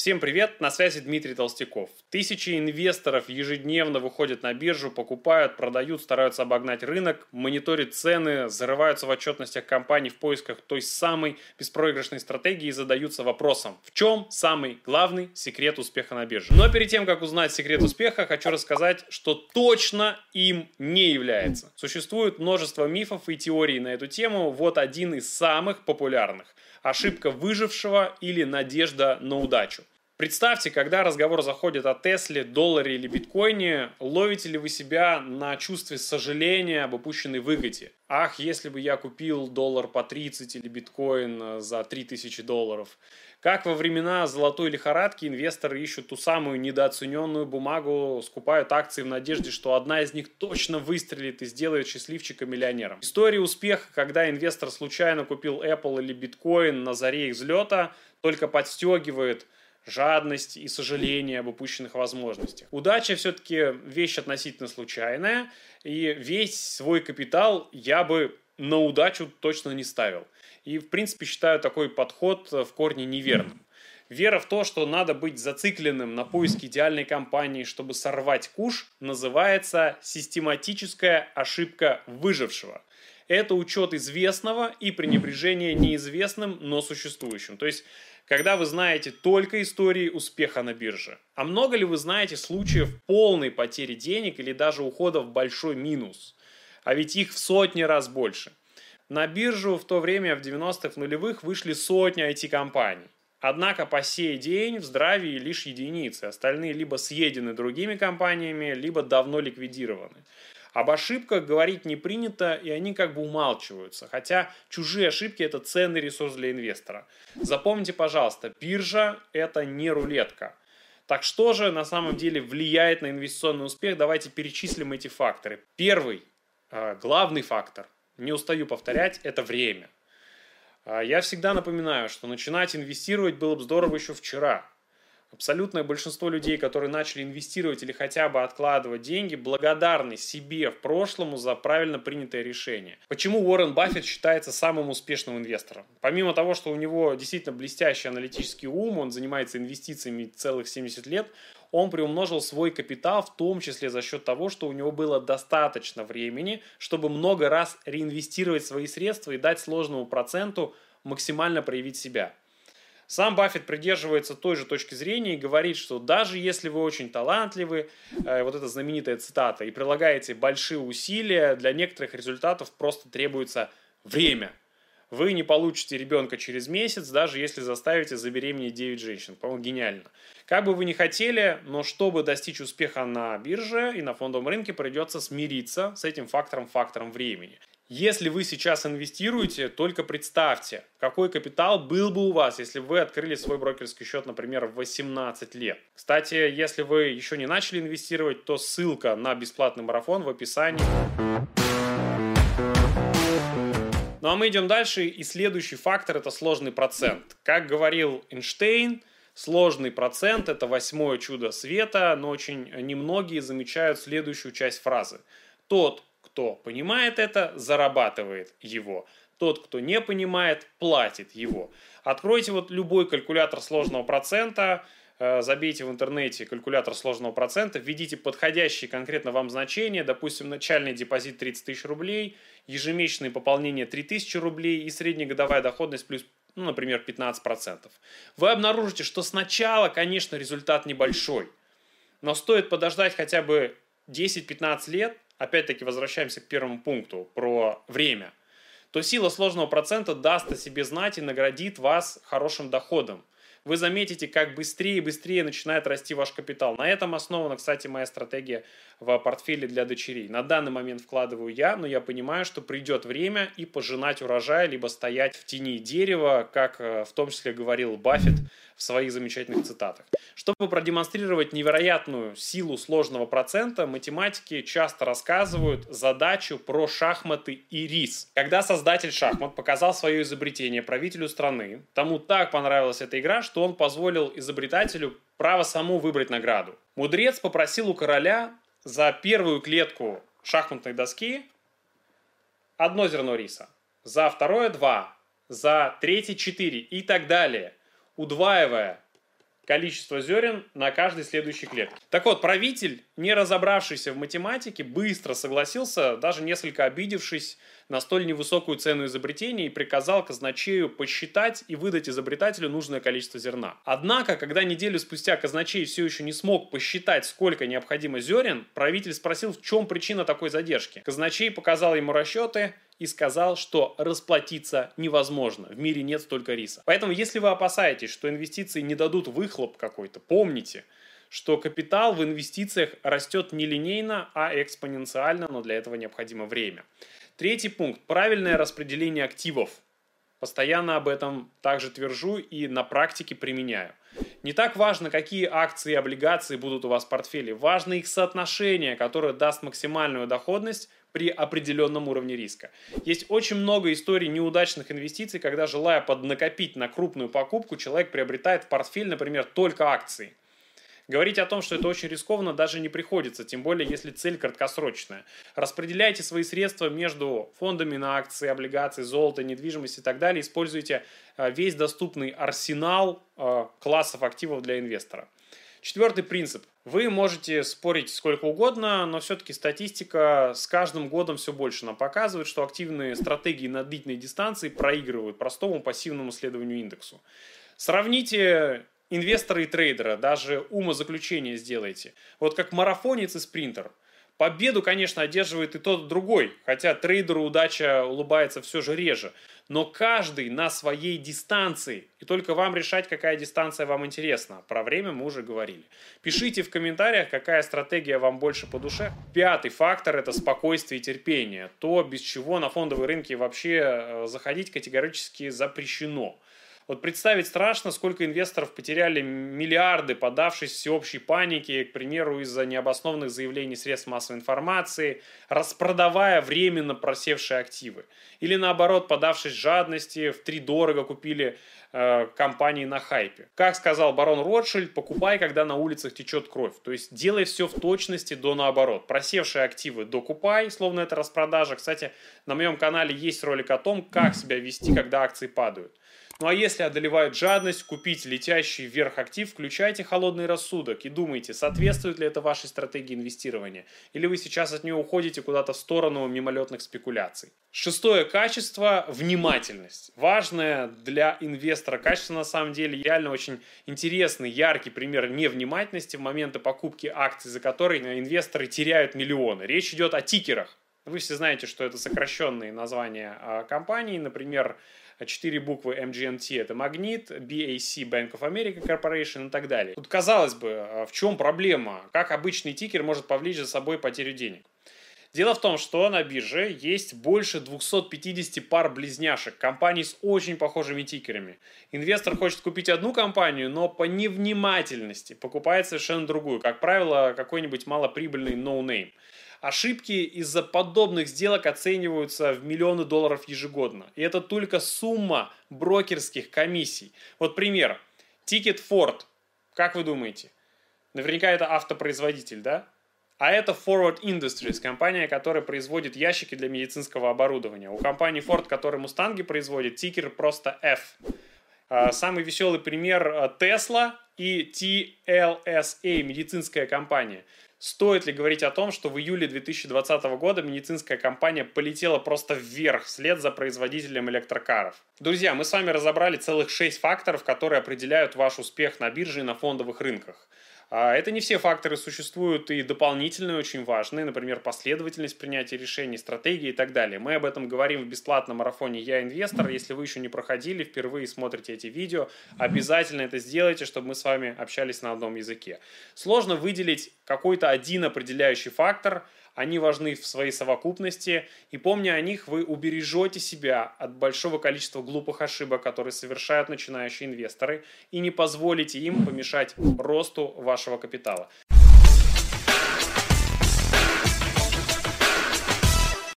Всем привет, на связи Дмитрий Толстяков. Тысячи инвесторов ежедневно выходят на биржу, покупают, продают, стараются обогнать рынок, мониторят цены, зарываются в отчетностях компаний в поисках той самой беспроигрышной стратегии и задаются вопросом, в чем самый главный секрет успеха на бирже. Но перед тем, как узнать секрет успеха, хочу рассказать, что точно им не является. Существует множество мифов и теорий на эту тему, вот один из самых популярных ошибка выжившего или надежда на удачу. Представьте, когда разговор заходит о Тесле, долларе или биткоине, ловите ли вы себя на чувстве сожаления об упущенной выгоде? Ах, если бы я купил доллар по 30 или биткоин за 3000 долларов. Как во времена золотой лихорадки инвесторы ищут ту самую недооцененную бумагу, скупают акции в надежде, что одна из них точно выстрелит и сделает счастливчика миллионером. История успеха, когда инвестор случайно купил Apple или биткоин на заре их взлета, только подстегивает – жадность и сожаление об упущенных возможностях. Удача все-таки вещь относительно случайная, и весь свой капитал я бы на удачу точно не ставил. И, в принципе, считаю такой подход в корне неверным. Вера в то, что надо быть зацикленным на поиске идеальной компании, чтобы сорвать куш, называется систематическая ошибка выжившего. Это учет известного и пренебрежение неизвестным, но существующим. То есть когда вы знаете только истории успеха на бирже. А много ли вы знаете случаев полной потери денег или даже ухода в большой минус? А ведь их в сотни раз больше. На биржу в то время, в 90-х, в нулевых, вышли сотни IT-компаний. Однако по сей день в здравии лишь единицы. Остальные либо съедены другими компаниями, либо давно ликвидированы. Об ошибках говорить не принято, и они как бы умалчиваются. Хотя чужие ошибки – это ценный ресурс для инвестора. Запомните, пожалуйста, биржа – это не рулетка. Так что же на самом деле влияет на инвестиционный успех? Давайте перечислим эти факторы. Первый, э, главный фактор, не устаю повторять, это время. Э, я всегда напоминаю, что начинать инвестировать было бы здорово еще вчера. Абсолютное большинство людей, которые начали инвестировать или хотя бы откладывать деньги, благодарны себе в прошлом за правильно принятое решение. Почему Уоррен Баффет считается самым успешным инвестором? Помимо того, что у него действительно блестящий аналитический ум, он занимается инвестициями целых 70 лет, он приумножил свой капитал, в том числе за счет того, что у него было достаточно времени, чтобы много раз реинвестировать свои средства и дать сложному проценту максимально проявить себя. Сам Баффет придерживается той же точки зрения и говорит, что даже если вы очень талантливы, э, вот эта знаменитая цитата, и прилагаете большие усилия, для некоторых результатов просто требуется время. Вы не получите ребенка через месяц, даже если заставите забеременеть 9 женщин. По-моему, гениально. Как бы вы ни хотели, но чтобы достичь успеха на бирже и на фондовом рынке, придется смириться с этим фактором, фактором времени. Если вы сейчас инвестируете, только представьте, какой капитал был бы у вас, если вы открыли свой брокерский счет, например, в 18 лет. Кстати, если вы еще не начали инвестировать, то ссылка на бесплатный марафон в описании. Ну а мы идем дальше, и следующий фактор – это сложный процент. Как говорил Эйнштейн, сложный процент – это восьмое чудо света, но очень немногие замечают следующую часть фразы. Тот, кто понимает это, зарабатывает его. Тот, кто не понимает, платит его. Откройте вот любой калькулятор сложного процента, э, забейте в интернете калькулятор сложного процента, введите подходящие конкретно вам значения, допустим, начальный депозит 30 тысяч рублей, ежемесячное пополнение 3 тысячи рублей и среднегодовая доходность плюс, ну, например, 15%. Вы обнаружите, что сначала, конечно, результат небольшой, но стоит подождать хотя бы 10-15 лет, опять-таки возвращаемся к первому пункту про время, то сила сложного процента даст о себе знать и наградит вас хорошим доходом. Вы заметите, как быстрее и быстрее начинает расти ваш капитал. На этом основана, кстати, моя стратегия в портфеле для дочерей. На данный момент вкладываю я, но я понимаю, что придет время и пожинать урожай, либо стоять в тени дерева, как э, в том числе говорил Баффет в своих замечательных цитатах. Чтобы продемонстрировать невероятную силу сложного процента, математики часто рассказывают задачу про шахматы и рис. Когда создатель шахмат показал свое изобретение правителю страны, тому так понравилась эта игра, что он позволил изобретателю право саму выбрать награду. Мудрец попросил у короля за первую клетку шахматной доски одно зерно риса, за второе два, за третье четыре и так далее, удваивая количество зерен на каждой следующей клетке. Так вот, правитель, не разобравшийся в математике, быстро согласился, даже несколько обидевшись на столь невысокую цену изобретения и приказал казначею посчитать и выдать изобретателю нужное количество зерна. Однако, когда неделю спустя казначей все еще не смог посчитать, сколько необходимо зерен, правитель спросил, в чем причина такой задержки. Казначей показал ему расчеты, и сказал, что расплатиться невозможно. В мире нет столько риса. Поэтому, если вы опасаетесь, что инвестиции не дадут выхлоп какой-то, помните, что капитал в инвестициях растет не линейно, а экспоненциально, но для этого необходимо время. Третий пункт – правильное распределение активов. Постоянно об этом также твержу и на практике применяю. Не так важно, какие акции и облигации будут у вас в портфеле. Важно их соотношение, которое даст максимальную доходность при определенном уровне риска. Есть очень много историй неудачных инвестиций, когда, желая поднакопить на крупную покупку, человек приобретает в портфель, например, только акции. Говорить о том, что это очень рискованно, даже не приходится, тем более, если цель краткосрочная. Распределяйте свои средства между фондами на акции, облигации, золото, недвижимость и так далее. Используйте э, весь доступный арсенал э, классов активов для инвестора. Четвертый принцип. Вы можете спорить сколько угодно, но все-таки статистика с каждым годом все больше нам показывает, что активные стратегии на длительной дистанции проигрывают простому пассивному следованию индексу. Сравните инвестора и трейдера, даже умозаключение сделайте. Вот как марафонец и спринтер. Победу, конечно, одерживает и тот, и другой, хотя трейдеру удача улыбается все же реже но каждый на своей дистанции. И только вам решать, какая дистанция вам интересна. Про время мы уже говорили. Пишите в комментариях, какая стратегия вам больше по душе. Пятый фактор – это спокойствие и терпение. То, без чего на фондовые рынки вообще э, заходить категорически запрещено. Вот представить страшно, сколько инвесторов потеряли миллиарды, подавшись всеобщей панике, к примеру, из-за необоснованных заявлений средств массовой информации, распродавая временно просевшие активы. Или наоборот, подавшись жадности, в три дорого купили э, компании на хайпе. Как сказал барон Ротшильд, покупай, когда на улицах течет кровь. То есть делай все в точности до наоборот. Просевшие активы докупай, словно это распродажа. Кстати, на моем канале есть ролик о том, как себя вести, когда акции падают. Ну а если одолевает жадность, купить летящий вверх актив, включайте холодный рассудок и думайте, соответствует ли это вашей стратегии инвестирования, или вы сейчас от нее уходите куда-то в сторону мимолетных спекуляций. Шестое качество – внимательность. Важное для инвестора качество на самом деле реально очень интересный, яркий пример невнимательности в моменты покупки акций, за которые инвесторы теряют миллионы. Речь идет о тикерах. Вы все знаете, что это сокращенные названия а, компаний, например, четыре буквы MGMT это Магнит, BAC Bank of America Corporation и так далее. Тут казалось бы, а в чем проблема? Как обычный тикер может повлечь за собой потерю денег? Дело в том, что на бирже есть больше 250 пар близняшек, компаний с очень похожими тикерами. Инвестор хочет купить одну компанию, но по невнимательности покупает совершенно другую. Как правило, какой-нибудь малоприбыльный no-name. Ошибки из-за подобных сделок оцениваются в миллионы долларов ежегодно. И это только сумма брокерских комиссий. Вот пример. Тикер Ford. Как вы думаете? Наверняка это автопроизводитель, да? А это Forward Industries, компания, которая производит ящики для медицинского оборудования. У компании Ford, которая Мустанги производит, тикер просто F. А, самый веселый пример а, Tesla и TLSA, медицинская компания. Стоит ли говорить о том, что в июле 2020 года медицинская компания полетела просто вверх вслед за производителем электрокаров? Друзья, мы с вами разобрали целых 6 факторов, которые определяют ваш успех на бирже и на фондовых рынках. А, это не все факторы существуют и дополнительные, очень важные, например, последовательность принятия решений, стратегии и так далее. Мы об этом говорим в бесплатном марафоне «Я инвестор». Если вы еще не проходили, впервые смотрите эти видео, обязательно это сделайте, чтобы мы с вами общались на одном языке. Сложно выделить какой-то один определяющий фактор – они важны в своей совокупности, и помня о них, вы убережете себя от большого количества глупых ошибок, которые совершают начинающие инвесторы, и не позволите им помешать росту вашего капитала.